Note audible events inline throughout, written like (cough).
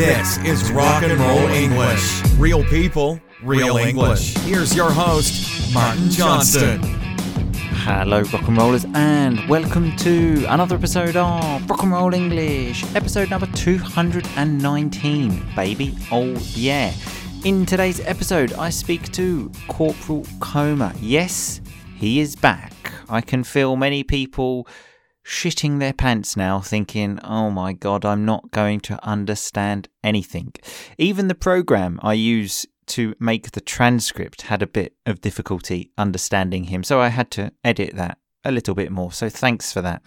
This is Rock and Roll English. Real people, real English. Here's your host, Martin Johnston. Hello, rock and rollers, and welcome to another episode of Rock and Roll English, episode number 219, baby. Oh, yeah. In today's episode, I speak to Corporal Coma. Yes, he is back. I can feel many people shitting their pants now, thinking, oh my god, I'm not going to understand anything. Even the program I use to make the transcript had a bit of difficulty understanding him, so I had to edit that a little bit more. So thanks for that,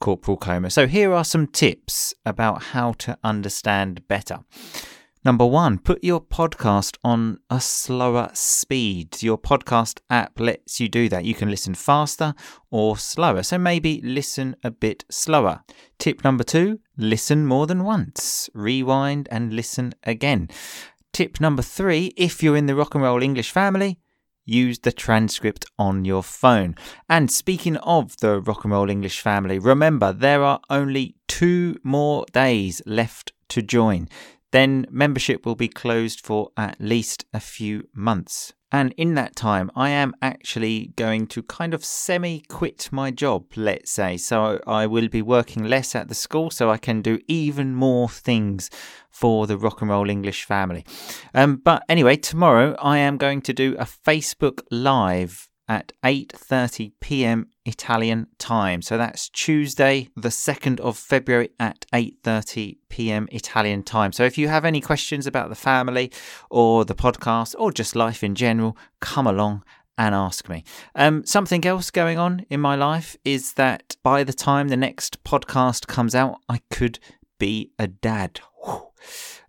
Corporal Coma. So here are some tips about how to understand better. Number one, put your podcast on a slower speed. Your podcast app lets you do that. You can listen faster or slower. So maybe listen a bit slower. Tip number two, listen more than once. Rewind and listen again. Tip number three, if you're in the rock and roll English family, use the transcript on your phone. And speaking of the rock and roll English family, remember there are only two more days left to join then membership will be closed for at least a few months. And in that time, I am actually going to kind of semi quit my job, let's say. So I will be working less at the school so I can do even more things for the rock and roll English family. Um, but anyway, tomorrow I am going to do a Facebook Live at 8:30 p.m. Italian time. So that's Tuesday, the 2nd of February at 8:30 p.m. Italian time. So if you have any questions about the family or the podcast or just life in general, come along and ask me. Um, something else going on in my life is that by the time the next podcast comes out, I could be a dad.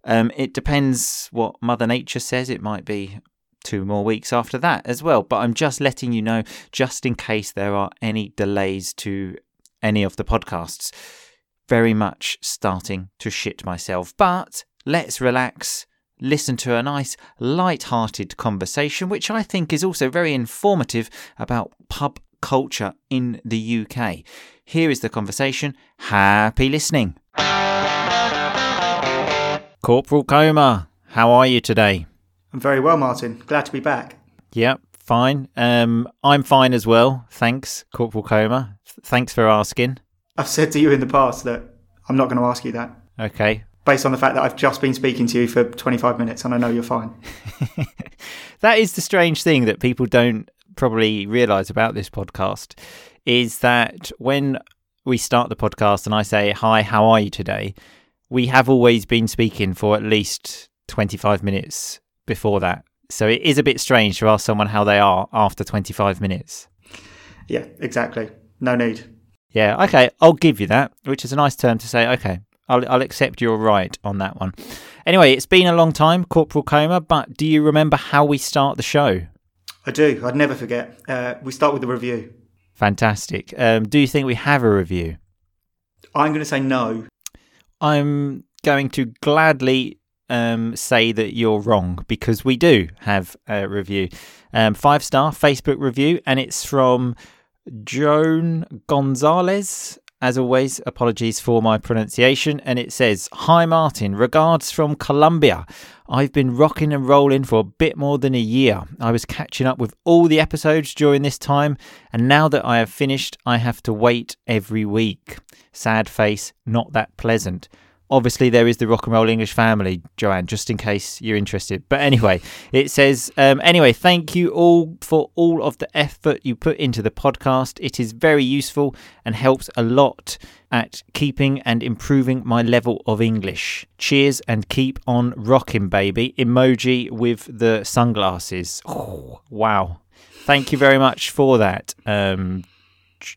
Um, it depends what Mother Nature says. It might be two more weeks after that as well. But I'm just letting you know, just in case there are any delays to any of the podcasts. Very much starting to shit myself. But let's relax, listen to a nice, light hearted conversation, which I think is also very informative about pub culture in the UK. Here is the conversation. Happy listening. Corporal Coma, how are you today? I'm very well, Martin. Glad to be back. Yeah, fine. Um, I'm fine as well. Thanks, Corporal Coma. Thanks for asking. I've said to you in the past that I'm not going to ask you that. Okay. Based on the fact that I've just been speaking to you for 25 minutes and I know you're fine. (laughs) that is the strange thing that people don't probably realize about this podcast is that when we start the podcast and I say, Hi, how are you today? We have always been speaking for at least 25 minutes before that. So it is a bit strange to ask someone how they are after 25 minutes. Yeah, exactly. No need. Yeah, okay, I'll give you that, which is a nice term to say, okay, I'll, I'll accept you're right on that one. Anyway, it's been a long time, Corporal Coma, but do you remember how we start the show? I do. I'd never forget. Uh, we start with the review. Fantastic. Um, do you think we have a review? I'm going to say no. I'm going to gladly um, say that you're wrong because we do have a review. Um, five star Facebook review, and it's from Joan Gonzalez. As always, apologies for my pronunciation. And it says, Hi Martin, regards from Colombia. I've been rocking and rolling for a bit more than a year. I was catching up with all the episodes during this time, and now that I have finished, I have to wait every week. Sad face, not that pleasant. Obviously, there is the rock and roll English family, Joanne, just in case you're interested. But anyway, it says, um, anyway, thank you all for all of the effort you put into the podcast. It is very useful and helps a lot at keeping and improving my level of English. Cheers and keep on rocking, baby. Emoji with the sunglasses. Oh, wow. Thank you very much for that. Um,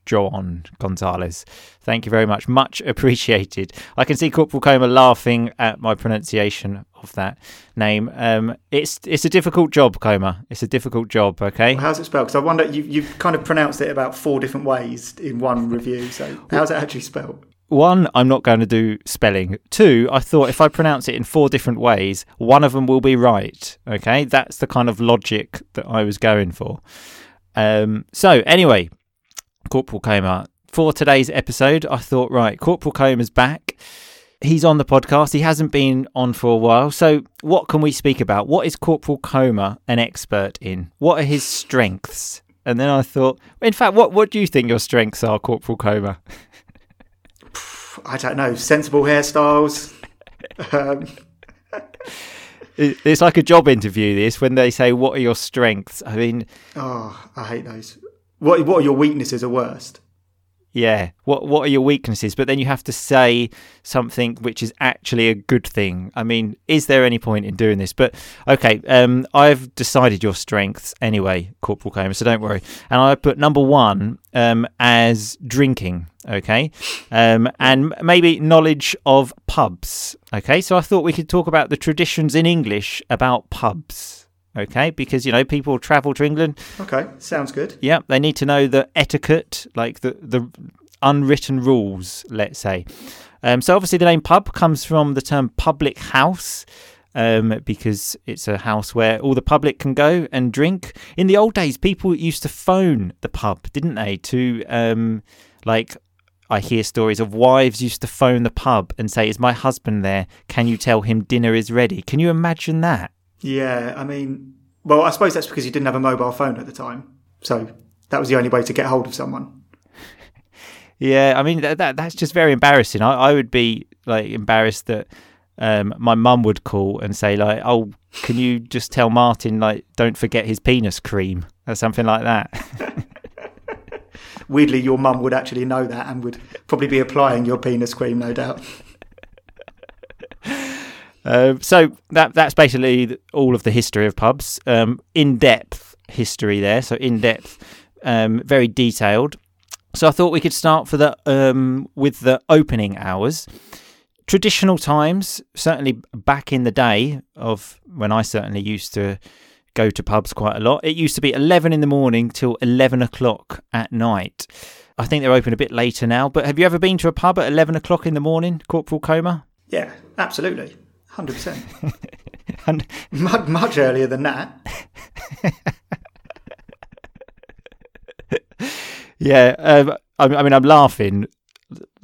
John Gonzalez. Thank you very much. Much (laughs) appreciated. I can see Corporal Coma laughing at my pronunciation of that name. Um, it's it's a difficult job, Coma. It's a difficult job, okay? Well, how's it spelled? Because I wonder, you, you've kind of pronounced it about four different ways in one review. So how's it actually spelled? One, I'm not going to do spelling. Two, I thought if I pronounce it in four different ways, one of them will be right. Okay, that's the kind of logic that I was going for. Um, so, anyway, Corporal Coma. For today's episode, I thought, right, Corporal Coma's back. he's on the podcast. He hasn't been on for a while. So, what can we speak about? What is Corporal Coma an expert in? What are his strengths? And then I thought, in fact, what, what do you think your strengths are, Corporal Coma? I don't know. Sensible hairstyles. um, (laughs) It's like a job interview, this, when they say, What are your strengths? I mean, oh, I hate those. What What are your weaknesses or worst? Yeah. What what are your weaknesses? But then you have to say something which is actually a good thing. I mean, is there any point in doing this? But okay, um, I've decided your strengths anyway, Corporal Coma, so don't worry. And I put number one um, as drinking. Okay, um, and maybe knowledge of pubs. Okay, so I thought we could talk about the traditions in English about pubs. Okay, because you know people travel to England Okay, sounds good. yeah, they need to know the etiquette, like the the unwritten rules, let's say. Um, so obviously the name pub comes from the term public house. Um, because it's a house where all the public can go and drink. In the old days, people used to phone the pub, didn't they? To um, like, I hear stories of wives used to phone the pub and say, "Is my husband there? Can you tell him dinner is ready?" Can you imagine that? Yeah, I mean, well, I suppose that's because you didn't have a mobile phone at the time, so that was the only way to get hold of someone. (laughs) Yeah, I mean that, that that's just very embarrassing. I, I would be like embarrassed that um, my mum would call and say like, "Oh, can you just tell Martin like don't forget his penis cream or something like that." (laughs) Weirdly, your mum would actually know that and would probably be applying your penis cream, no doubt. (laughs) Um, so that that's basically all of the history of pubs. Um, in depth history there, so in depth, um, very detailed. So I thought we could start for the um, with the opening hours. Traditional times, certainly back in the day of when I certainly used to go to pubs quite a lot. It used to be eleven in the morning till eleven o'clock at night. I think they're open a bit later now. But have you ever been to a pub at eleven o'clock in the morning, Corporal Coma? Yeah, absolutely. 100%. And (laughs) much, much earlier than that. (laughs) Yeah, um, I, I mean, I'm laughing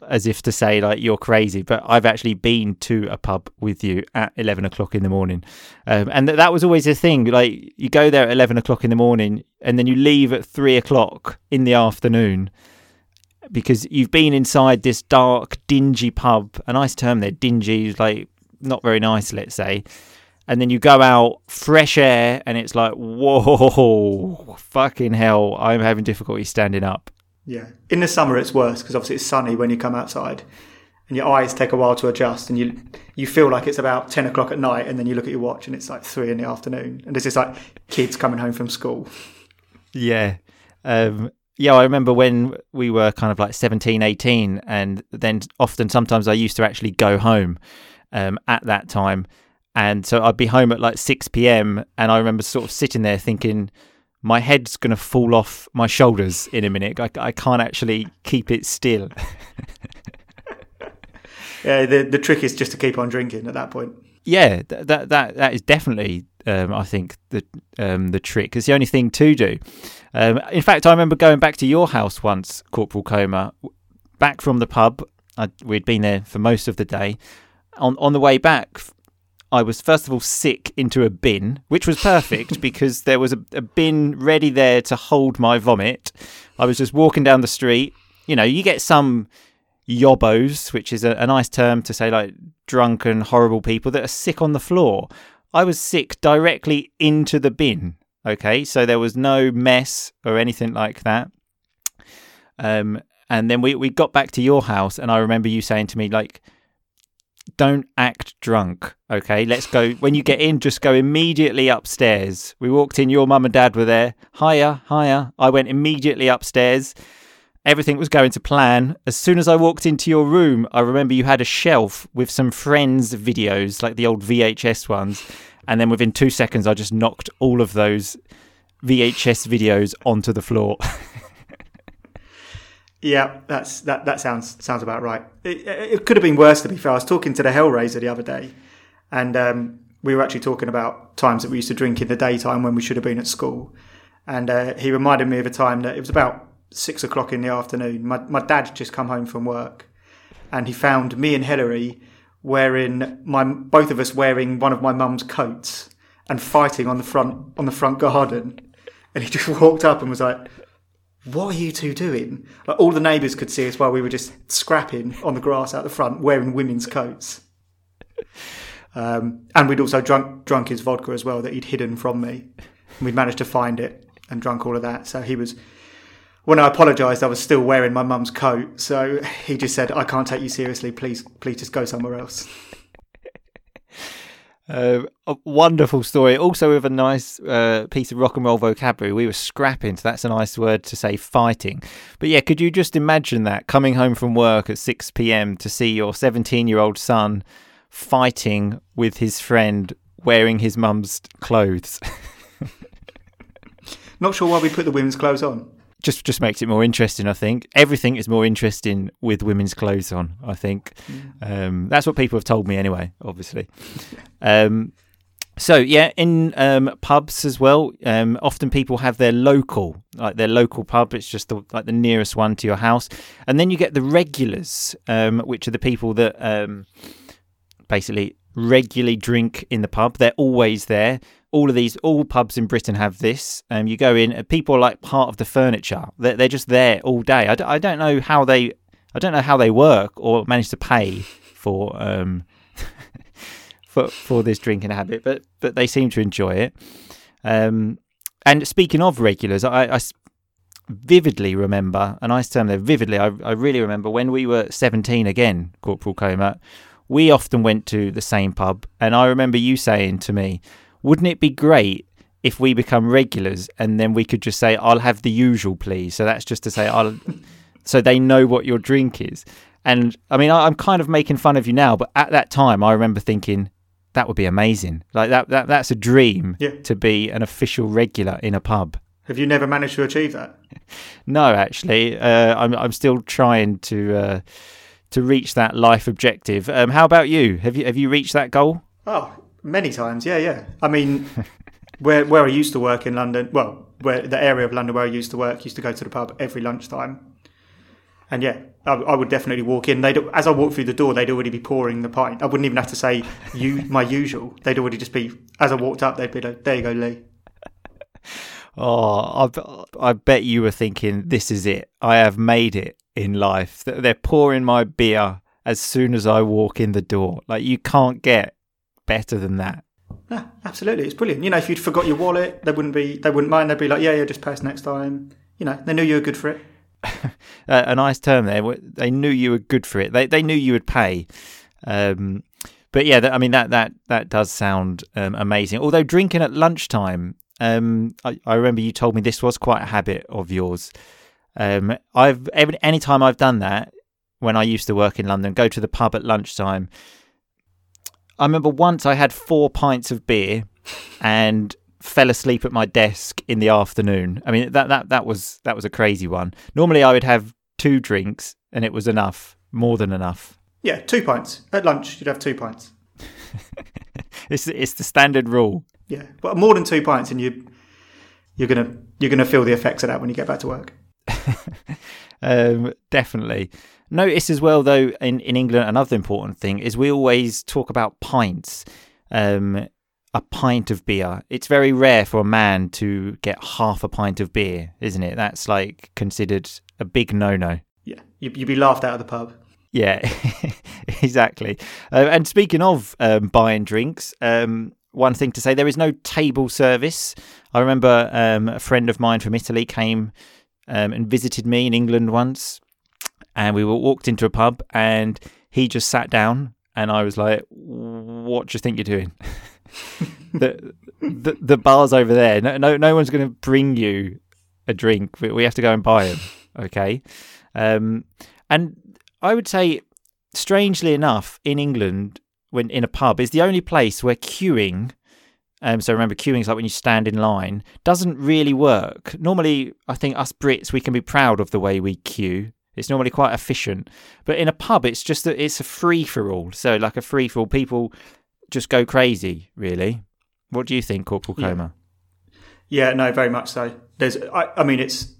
as if to say like you're crazy, but I've actually been to a pub with you at eleven o'clock in the morning, um, and th- that was always a thing. Like you go there at eleven o'clock in the morning, and then you leave at three o'clock in the afternoon because you've been inside this dark, dingy pub. A nice term there, dingy, like not very nice, let's say. And then you go out, fresh air, and it's like, whoa, fucking hell, I'm having difficulty standing up. Yeah. In the summer, it's worse because obviously it's sunny when you come outside, and your eyes take a while to adjust, and you you feel like it's about ten o'clock at night, and then you look at your watch and it's like three in the afternoon, and there's just like kids coming home from school. Yeah. Um, yeah, I remember when we were kind of like 17, 18, and then often sometimes I used to actually go home um, at that time. And so I'd be home at like 6 p.m. And I remember sort of sitting there thinking, my head's going to fall off my shoulders in a minute. I, I can't actually keep it still. (laughs) Yeah, the the trick is just to keep on drinking at that point. yeah, th- that that that is definitely, um, I think, the um, the trick. It's the only thing to do. Um, in fact, I remember going back to your house once, Corporal Coma, back from the pub. I, we'd been there for most of the day. On on the way back, I was first of all sick into a bin, which was perfect (laughs) because there was a, a bin ready there to hold my vomit. I was just walking down the street. You know, you get some yobbos, which is a, a nice term to say like drunken, horrible people that are sick on the floor. I was sick directly into the bin. Okay, so there was no mess or anything like that. Um, and then we, we got back to your house, and I remember you saying to me, like, don't act drunk. Okay, let's go. When you get in, just go immediately upstairs. We walked in, your mum and dad were there. Higher, higher. I went immediately upstairs. Everything was going to plan. As soon as I walked into your room, I remember you had a shelf with some friends' videos, like the old VHS ones. And then within two seconds, I just knocked all of those VHS videos onto the floor. (laughs) Yeah, that's that. That sounds sounds about right. It, it could have been worse. To be fair, I was talking to the Hellraiser the other day, and um, we were actually talking about times that we used to drink in the daytime when we should have been at school. And uh, he reminded me of a time that it was about six o'clock in the afternoon. My my dad just come home from work, and he found me and Hilary wearing my both of us wearing one of my mum's coats and fighting on the front on the front garden. And he just (laughs) walked up and was like, "What are you two doing?" Like all the neighbours could see us while we were just scrapping on the grass out the front, wearing women's coats. Um, and we'd also drunk drunk his vodka as well that he'd hidden from me. And we'd managed to find it and drunk all of that. So he was. When I apologised, I was still wearing my mum's coat. So he just said, "I can't take you seriously. Please, please, just go somewhere else." (laughs) Uh, a wonderful story. Also, with a nice uh, piece of rock and roll vocabulary. We were scrapping, so that's a nice word to say fighting. But yeah, could you just imagine that coming home from work at 6 p.m. to see your 17 year old son fighting with his friend wearing his mum's clothes? (laughs) Not sure why we put the women's clothes on. Just just makes it more interesting. I think everything is more interesting with women's clothes on. I think um, that's what people have told me anyway. Obviously, um, so yeah, in um, pubs as well. Um, often people have their local, like their local pub. It's just the, like the nearest one to your house, and then you get the regulars, um, which are the people that um, basically regularly drink in the pub. They're always there. All of these, all pubs in Britain have this. Um, you go in, and people are like part of the furniture. They're, they're just there all day. I, d- I don't know how they, I don't know how they work or manage to pay for um, (laughs) for for this drinking habit, but but they seem to enjoy it. Um, and speaking of regulars, I vividly remember, a nice term there, vividly, I, I really remember when we were 17 again, Corporal Coma, we often went to the same pub. And I remember you saying to me, wouldn't it be great if we become regulars and then we could just say, I'll have the usual, please? So that's just to say, I'll, (laughs) so they know what your drink is. And I mean, I, I'm kind of making fun of you now, but at that time, I remember thinking, that would be amazing. Like that, that that's a dream Yeah. to be an official regular in a pub. Have you never managed to achieve that? (laughs) No, actually, uh, I'm I'm still trying to uh, to reach that life objective. Um, how about you? Have you have you reached that goal? Oh, many times. Yeah, yeah. I mean, (laughs) where where I used to work in London, well, where the area of London where I used to work, used to go to the pub every lunchtime. And yeah, I, I would definitely walk in. They as I walked through the door, they'd already be pouring the pint. I wouldn't even have to say you (laughs) my usual. They'd already just be as I walked up. They'd be like, "There you go, Lee." (laughs) Oh, I bet you were thinking, this is it. I have made it in life. Th- They're pouring my beer as soon as I walk in the door. Like you can't get better than that. Yeah, absolutely, it's brilliant. You know, if you'd forgot your wallet, they wouldn't be. They wouldn't mind. They'd be like, "Yeah, yeah, just pay us next time." You know, they knew you were good for it. (laughs) uh, a nice term there. They knew you were good for it. They they knew you would pay. Um, but yeah, that, I mean that that that does sound um, amazing. Although drinking at lunchtime, um, I, I remember you told me this was quite a habit of yours. Um, I've every any time I've done that when I used to work in London, go to the pub at lunchtime. I remember once I had four pints of beer and fell asleep at my desk in the afternoon. I mean that that that was that was a crazy one. Normally I would have two drinks and it was enough, more than enough. Yeah, two pints at lunch. You'd have two pints. (laughs) It's it's the standard rule. Yeah, but more than two pints, and you you're gonna you're gonna feel the effects of that when you get back to work. (laughs) Um, definitely. Notice as well, though, in, in England, another important thing is we always talk about pints. Um, a pint of beer. It's very rare for a man to get half a pint of beer, isn't it? That's like considered a big no no. Yeah, you, you'd be laughed out of the pub. Yeah, (laughs) exactly. Uh, and speaking of um, buying drinks, um, one thing to say there is no table service. I remember um, a friend of mine from Italy came um, and visited me in England once, and we were walked into a pub, and he just sat down, and I was like, "What do you think you're doing?" (laughs) the, the the bar's over there. No, no, no one's going to bring you a drink. We, we have to go and buy them. Okay, um, and I would say, strangely enough, in England, when in a pub, is the only place where queuing. Um, so remember, queuing is like when you stand in line. Doesn't really work. Normally, I think us Brits we can be proud of the way we queue. It's normally quite efficient. But in a pub, it's just that it's a free for all. So like a free for all, people just go crazy. Really, what do you think, Corporal Yeah. Yeah, no, very much so. There's, I, I mean, it's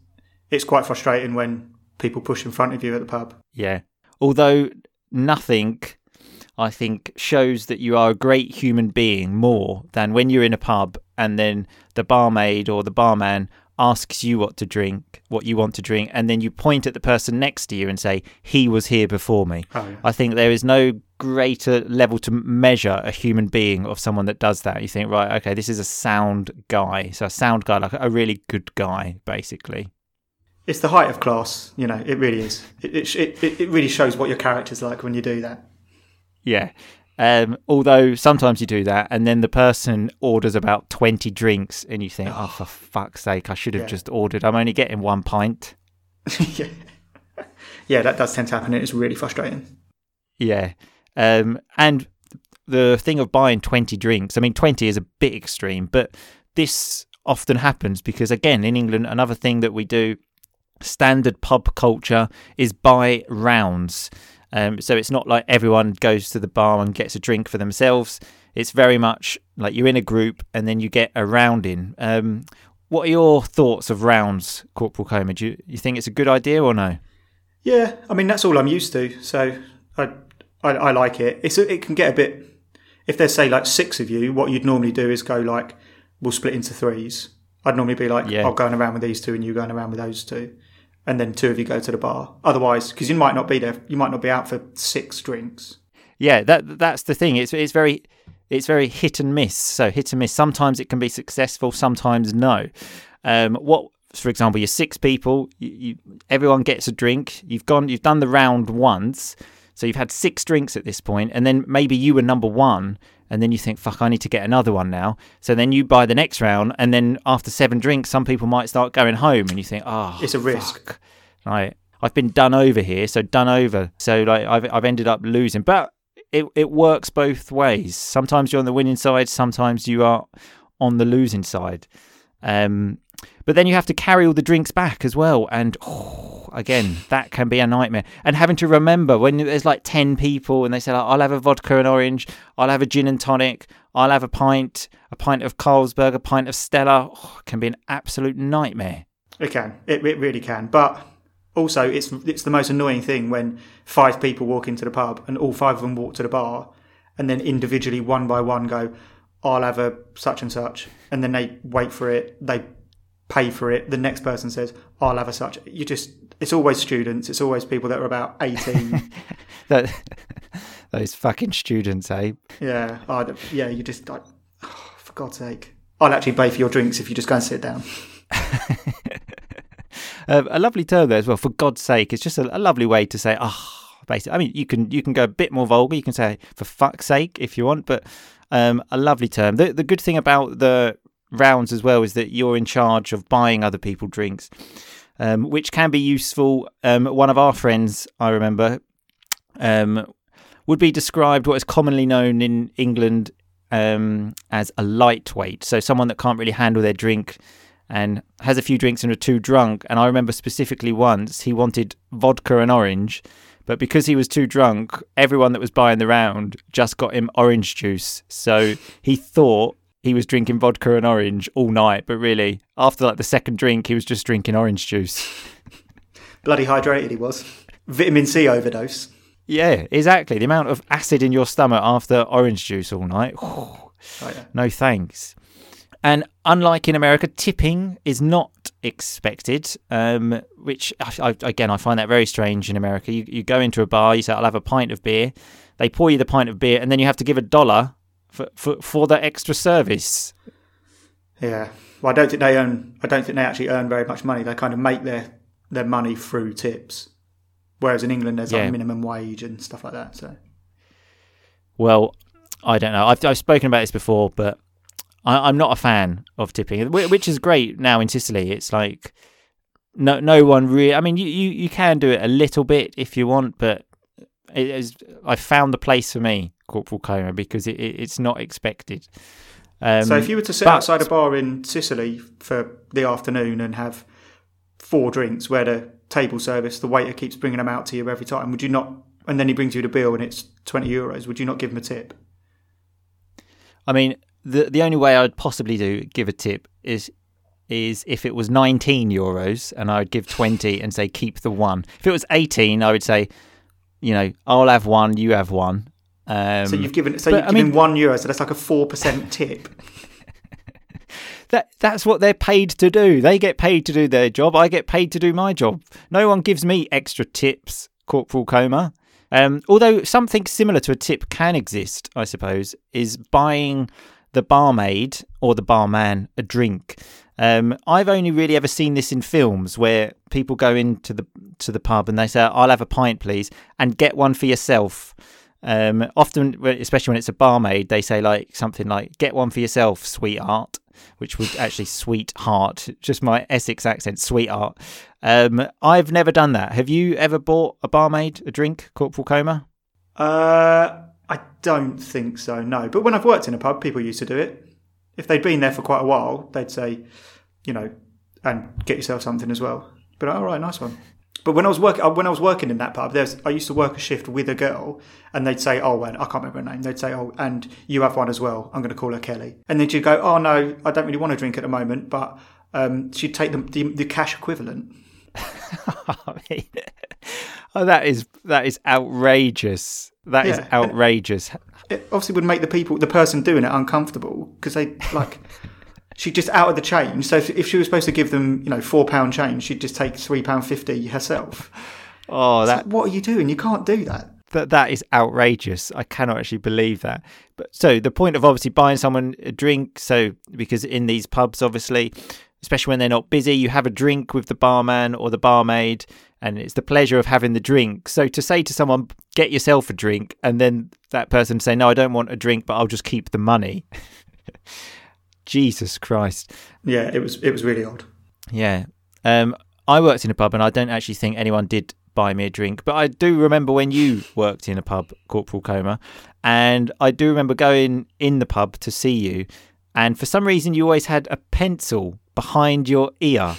it's quite frustrating when people push in front of you at the pub. Yeah. Although nothing, I think shows that you are a great human being more than when you're in a pub and then the barmaid or the barman asks you what to drink, what you want to drink, and then you point at the person next to you and say, He was here before me. Oh, yeah. I think there is no greater level to measure a human being of someone that does that. You think, right, okay, this is a sound guy. So a sound guy, like a really good guy, basically. It's the height of class, you know. It really is. It it, it, it really shows what your character's like when you do that. Yeah. Um, although sometimes you do that, and then the person orders about 20 drinks, and you think, oh, for (sighs) fuck's sake, I should have Yeah. just ordered. I'm only getting one pint. (laughs) yeah, yeah, that does tend to happen. and It's really frustrating. Yeah. Um, and the thing of buying 20 drinks, I mean, 20 is a bit extreme, but this often happens because, again, in England, another thing that we do, standard pub culture, is buy rounds. Um, so it's not like everyone goes to the bar and gets a drink for themselves. It's very much like you're in a group and then you get a round in. Um, what are your thoughts of rounds, Corporal Coma? Do you, you think it's a good idea or no? Yeah, I mean that's all I'm used to, so I I, I like it. It's a, it can get a bit. If there's say like six of you, what you'd normally do is go like we'll split into threes. I'd normally be like Yeah. I'm going around with these two and you going around with those two, and then two of you go to the bar. Otherwise, because you might not be there, you might not be out for six drinks. Yeah, that that's the thing. It's it's very it's very hit and miss. So hit and miss. Sometimes it can be successful, sometimes no. Um, what, for example, you're six people. You, you everyone gets a drink. You've gone. You've done the round once. So you've had six drinks at this point, and then maybe you were number one, and then you think, "Fuck, I need to get another one now." So then you buy the next round, and then after seven drinks, some people might start going home, and you think, "Oh, It's a risk. fuck." Right, I've been done over here, so done over. So like I've I've ended up losing, but it it works both ways. Sometimes you're on the winning side, sometimes you are on the losing side. Um, but then you have to carry all the drinks back as well, and oh, (sighs) again, that can be a nightmare. And having to remember when there's like ten people, and they say, like, "I'll have a vodka and orange, I'll have a gin and tonic, I'll have a pint, a pint of Carlsberg, a pint of Stella," (sighs) oh, can be an absolute nightmare. It can. It, it really can. But also, it's it's the most annoying thing when five people walk into the pub and all five of them walk to the bar, and then individually, one by one, go, "I'll have a such and such," and then they wait for it. They pay for it. The next person says, "I'll have a such." You just. It's always students. It's always people that are about eighteen. (laughs) That, those fucking students, eh? yeah. I, yeah. You just like, oh, (sighs) for God's sake. I'll actually pay for your drinks if you just go and sit down. (laughs) Uh, a lovely term there as well. For God's sake, it's just a, a lovely way to say, "Ah." basically, I mean, you can you can go a bit more vulgar. You can say "for fuck's sake" if you want, but um, a lovely term. The the good thing about the rounds as well is that you're in charge of buying other people drinks, um, which can be useful. Um, one of our friends, I remember, um, would be described what is commonly known in England um, as a lightweight. So someone that can't really handle their drink and has a few drinks and are too drunk. And I remember specifically once he wanted vodka and orange, but because he was too drunk, everyone that was buying the round just got him orange juice. So he thought he was drinking vodka and orange all night, but really, after like the second drink, he was just drinking orange juice. (laughs) Bloody hydrated he was. Vitamin C overdose. Yeah, exactly. The amount of acid in your stomach after orange juice all night. (sighs) Oh, yeah. No thanks. And unlike in America, tipping is not expected, um, which I, I, again I find that very strange in America. You, you go into a bar, you say, "I'll have a pint of beer." They pour you the pint of beer, and then you have to give a dollar for for, for the extra service. Yeah. Well, I don't think they earn. I don't think they actually earn very much money. They kind of make their their money through tips. Whereas in England, there's Yeah. like minimum wage and stuff like that. So Well, I don't know. I've, I've spoken about this before, but I, I'm not a fan of tipping, which is great now in Sicily. It's like no no one really. I mean, you, you, you can do it a little bit if you want, but it is. I found the place for me, Corporal Coma, because it, it, it's not expected. Um, so if you were to sit but- outside a bar in Sicily for the afternoon and have four drinks, where the table service, the waiter keeps bringing them out to you every time, would you not? And then he brings you the bill and it's twenty euros. Would you not give him a tip? I mean, the the only way I'd possibly do give a tip is is if it was 19 euros and I would give 20 and say keep the one. If it was 18, I would say, you know, I'll have one, you have one, Um, So you've given so but, you've I given mean- one euro, so that's like a four percent tip. (laughs) that that's what they're paid to do. They get paid to do their job. I get paid to do my job. No one gives me extra tips, Corporal Coma. Um, although something similar to a tip can exist, I suppose, is buying the barmaid or the barman a drink. Um, I've only really ever seen this in films where people go into the to the pub and they say, "I'll have a pint, please," and get one for yourself. Um, often, especially when it's a barmaid, they say like something like "Get one for yourself, sweetheart," which would actually sweetheart, just my Essex accent, sweetheart. Um, I've never done that. Have you ever bought a barmaid a drink, Corporal Coma? Uh, I don't think so. No, but when I've worked in a pub, people used to do it. If they'd been there for quite a while, they'd say, you know, and get yourself something as well. But all right, nice one. But when I was working, when I was working in that pub, there's I used to work a shift with a girl, and they'd say, "Oh, and I can't remember her name." They'd say, "Oh, and you have one as well." I'm going to call her Kelly, and then she'd go, "Oh no, I don't really want to drink at the moment," but um, she'd take the, the the cash equivalent. (laughs) (laughs) Oh, that is that is outrageous. That is Yeah. outrageous. it obviously would make the people, the person doing it, uncomfortable because they like. (laughs) she just out of the change. So if, if she was supposed to give them, you know, four pound change, she'd just take three pound fifty herself. Oh, It's that like, what are you doing? You can't do that. that that is outrageous. I cannot actually believe that. But so the point of obviously buying someone a drink, so because in these pubs, obviously, especially when they're not busy, you have a drink with the barman or the barmaid, and it's the pleasure of having the drink. So to say to someone, "Get yourself a drink," and then that person say, "No, I don't want a drink, but I'll just keep the money." (laughs) Jesus Christ. Yeah, it was it was really odd. Yeah. Um, I worked in a pub and I don't actually think anyone did buy me a drink, but I do remember when you worked in a pub, Corporal Coma, and I do remember going in the pub to see you, and for some reason you always had a pencil behind your ear.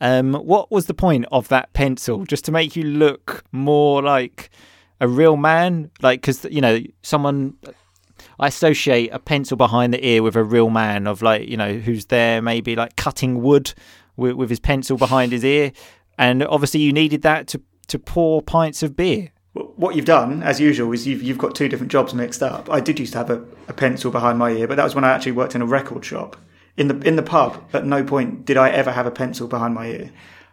Um, what was the point of that pencil? Just to make you look more like a real man? Like, because, you know, someone I associate a pencil behind the ear with a real man of like you know who's there maybe like cutting wood with, with his pencil behind his ear, and obviously you needed that to to pour pints of beer. What you've done, as usual, is you've you've got two different jobs mixed up. I did used to have a, a pencil behind my ear, but that was when I actually worked in a record shop. In the in the pub, at no point did I ever have a pencil behind my ear.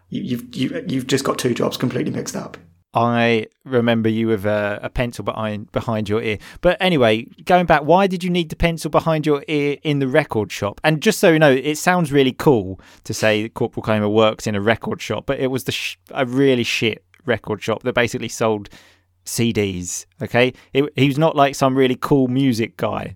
You, you've you, you've just got two jobs completely mixed up. I remember you with a, a pencil behind behind your ear. But anyway, going back, why did you need the pencil behind your ear in the record shop? And just so you know, it sounds really cool to say Corporal Coma works in a record shop, but it was the sh- a really shit record shop that basically sold CDs. Okay, it, he was not like some really cool music guy.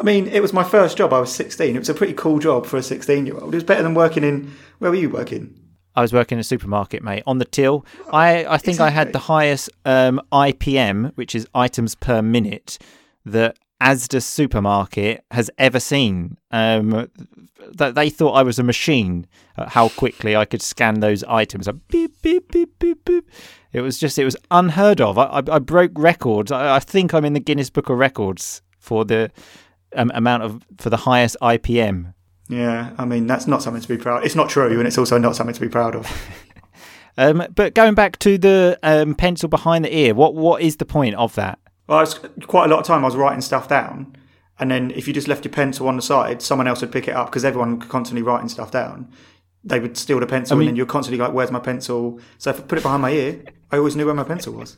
I mean, it was my first job. I was 16. It was a pretty cool job for a 16 year old. It was better than working in. Where were you working? I was working in a supermarket, mate, on the till. I, I think I had the highest um, IPM, which is items per minute, that Asda supermarket has ever seen. Um, that they thought I was a machine. At how quickly I could scan those items. Like beep beep beep beep beep. It was just it was unheard of. I, I, I broke records. I, I think I'm in the Guinness Book of Records for the um, amount of for the highest IPM. Yeah, I mean, that's not something to be proud. It's not true, and it's also not something to be proud of. (laughs) Um, but going back to the um, pencil behind the ear, what what is the point of that? Well, I was, quite a lot of time I was writing stuff down, and then if you just left your pencil on the side, someone else would pick it up because everyone constantly writing stuff down. They would steal the pencil, I mean- and then you're constantly like, "Where's my pencil?" So if I put it behind my ear, I always knew where my pencil was,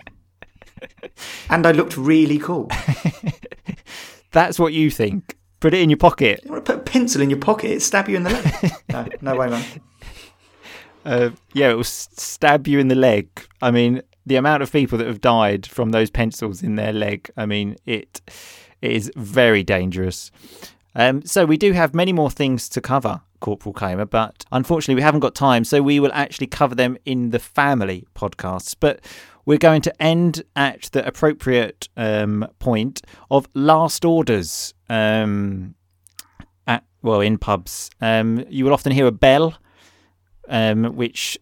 (laughs) and I looked really cool. (laughs) That's what you think. Put it in your pocket. You want to put a pencil in your pocket, It stab you in the leg? (laughs) No, no way, man. Uh, yeah, it will stab you in the leg. I mean, the amount of people that have died from those pencils in their leg. I mean, it, it is very dangerous. Um, so we do have many more things to cover, Corporal Coma, but unfortunately we haven't got time. So we will actually cover them in the family podcasts. But we're going to end at the appropriate um, point of last orders. Um, at well, in pubs, um, you will often hear a bell, um, which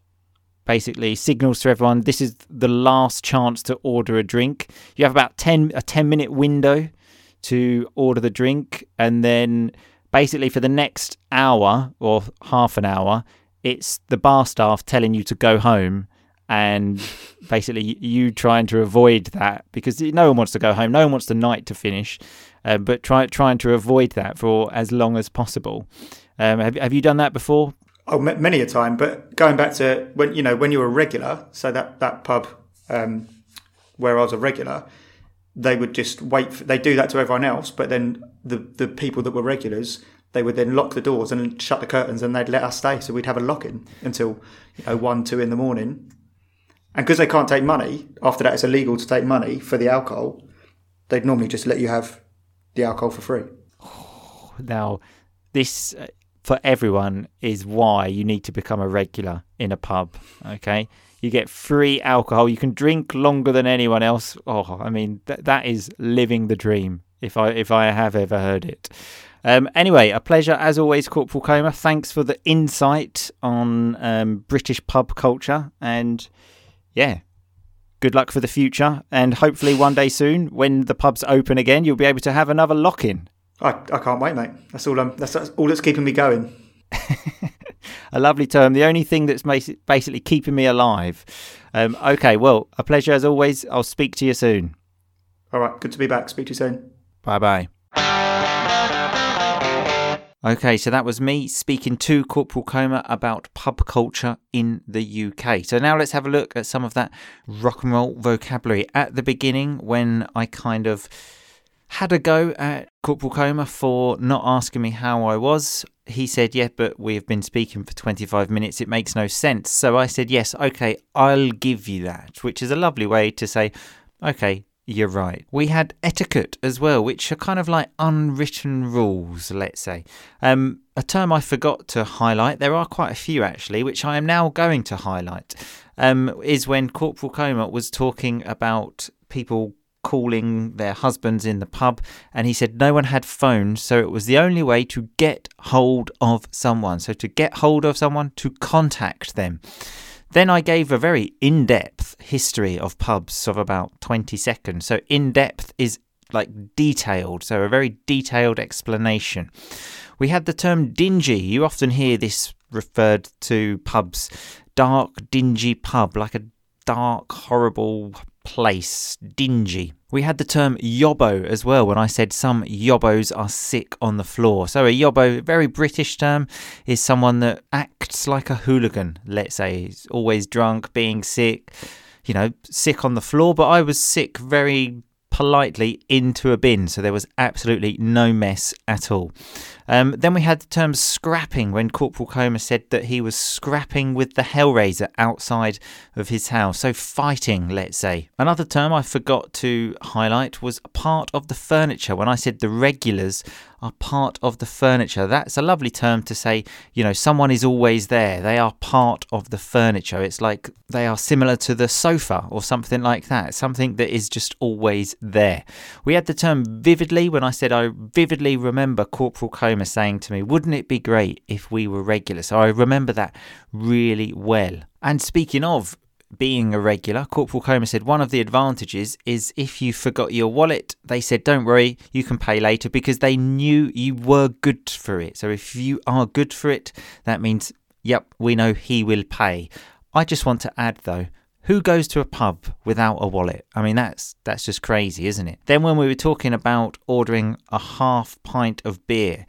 basically signals to everyone this is the last chance to order a drink. You have about ten a ten minute window to order the drink, and then basically for the next hour or half an hour, it's the bar staff telling you to go home and basically you trying to avoid that because no one wants to go home, no one wants the night to finish, uh, but try, trying to avoid that for as long as possible. Um, have, have you done that before? Oh, many a time. But going back to when you know when you were a regular, so that that pub um, where I was a regular, they would just wait. For, they do that to everyone else, but then the the people that were regulars, they would then lock the doors and shut the curtains, and they'd let us stay. So we'd have a lock in until you know one, two in the morning. And because they can't take money after that, it's illegal to take money for the alcohol. They'd normally just let you have the alcohol for free. (sighs) Now, this uh, for everyone is why you need to become a regular in a pub. Okay, you get free alcohol. You can drink longer than anyone else. Oh, I mean th- that is living the dream. If I if I have ever heard it. Um, anyway, a pleasure as always, Corporal Coma. Thanks for the insight on um, British pub culture, and yeah, good luck for the future. And hopefully, one day soon, when the pubs open again, you'll be able to have another lock in. I, I can't wait, mate. That's all. I'm, that's, that's all that's keeping me going. (laughs) a lovely term. The only thing that's basically keeping me alive. Um, okay, well, a pleasure as always. I'll speak to you soon. All right, good to be back. Speak to you soon. Bye bye. Okay, so that was me speaking to Corporal Coma about pub culture in the UK. So now let's have a look at some of that rock and roll vocabulary. At the beginning, when I kind of had a go at Corporal Coma for not asking me how I was. He said, Yeah, but we've been speaking for 25 minutes. It makes no sense. So I said, Yes, okay, I'll give you that, which is a lovely way to say, Okay, you're right. We had etiquette as well, which are kind of like unwritten rules, let's say. Um, a term I forgot to highlight, there are quite a few actually, which I am now going to highlight, um, is when Corporal Coma was talking about people calling their husbands in the pub, and he said no one had phones, so it was the only way to get hold of someone. So, to get hold of someone, to contact them. Then I gave a very in depth history of pubs of about 20 seconds. So, in depth is like detailed, so a very detailed explanation. We had the term dingy. You often hear this referred to pubs. Dark, dingy pub, like a dark, horrible place, dingy. We had the term yobbo as well when I said some yobbos are sick on the floor. So, a yobbo, very British term, is someone that acts like a hooligan, let's say. He's always drunk, being sick, you know, sick on the floor. But I was sick very politely into a bin, so there was absolutely no mess at all. Um, then we had the term scrapping when Corporal Coma said that he was scrapping with the Hellraiser outside of his house. So fighting, let's say. Another term I forgot to highlight was part of the furniture when I said the regulars are part of the furniture. That's a lovely term to say, you know, someone is always there. They are part of the furniture. It's like they are similar to the sofa or something like that, something that is just always there. We had the term vividly when I said I vividly remember Corporal Coma saying to me, wouldn't it be great if we were regular? So I remember that really well. And speaking of being a regular, Corporal Coma said one of the advantages is if you forgot your wallet, they said, don't worry, you can pay later because they knew you were good for it. So if you are good for it, that means, yep, we know he will pay. I just want to add though, who goes to a pub without a wallet? I mean, that's that's just crazy, isn't it? Then when we were talking about ordering a half pint of beer,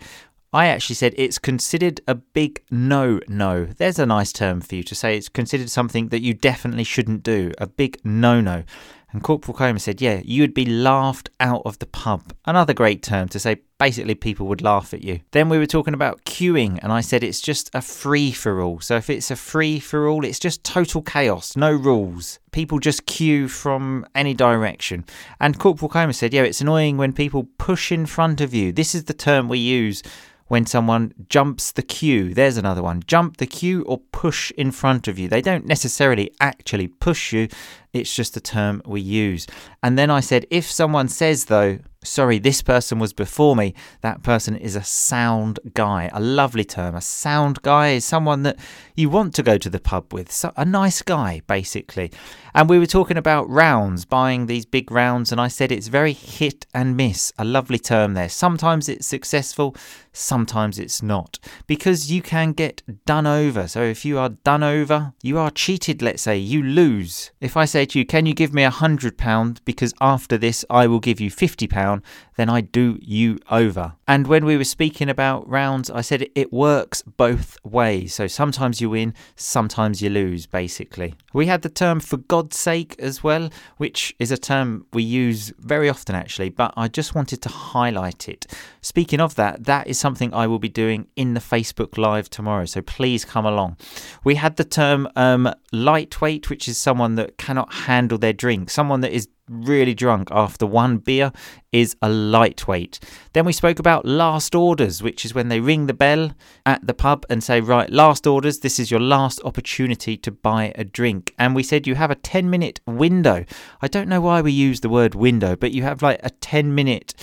I actually said it's considered a big no no. There's a nice term for you to say it's considered something that you definitely shouldn't do, a big no no. And Corporal Coma said, yeah, you would be laughed out of the pub. Another great term to say basically people would laugh at you. Then we were talking about queuing, and I said it's just a free for all. So if it's a free for all, it's just total chaos, no rules. People just queue from any direction. And Corporal Coma said, yeah, it's annoying when people push in front of you. This is the term we use when someone jumps the queue. There's another one. Jump the queue or push in front of you. They don't necessarily actually push you, It's just a term we use. And then I said, if someone says, though, sorry, this person was before me, that person is a sound guy. A lovely term. A sound guy is someone that you want to go to the pub with. So, a nice guy, basically. And we were talking about rounds, buying these big rounds, and I said it's very hit and miss. A lovely term there. Sometimes it's successful, sometimes it's not. Because you can get done over. So if you are done over, you are cheated, let's say, you lose. If I say to you, Can you give me a hundred pound? Because after this I will give you fifty pound, then I do you over. And when we were speaking about rounds, I said it works both ways. So sometimes you win, sometimes you lose, basically. We had the term for God's sake as well, which is a term we use very often actually, but I just wanted to highlight it. Speaking of that, that is something I will be doing in the Facebook Live tomorrow, so please come along. We had the term um, lightweight, which is someone that cannot handle their drink, someone that is really drunk after one beer is a lightweight. Then we spoke about last orders, which is when they ring the bell at the pub and say, Right, last orders, this is your last opportunity to buy a drink. And we said you have a 10 minute window. I don't know why we use the word window, but you have like a 10 minute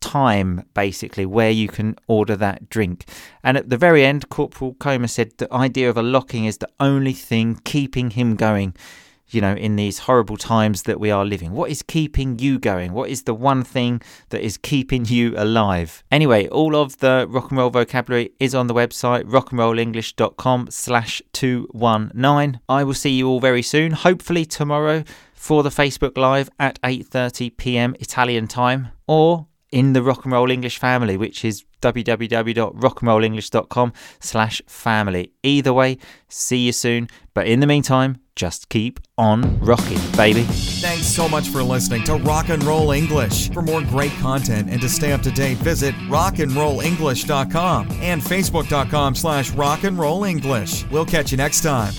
time basically where you can order that drink. And at the very end, Corporal Coma said the idea of a lock-in is the only thing keeping him going you know, in these horrible times that we are living? What is keeping you going? What is the one thing that is keeping you alive? Anyway, all of the rock and roll vocabulary is on the website rockandrollenglish.com slash 219. I will see you all very soon, hopefully tomorrow for the Facebook Live at 8:30 p.m. Italian time or in the Rock and Roll English family, which is www.rockandrollenglish.com slash family. Either way, see you soon. But in the meantime, just keep on rocking, baby. Thanks so much for listening to Rock and Roll English. For more great content and to stay up to date, visit rockandrollenglish.com and facebook.com slash rock and roll English. We'll catch you next time.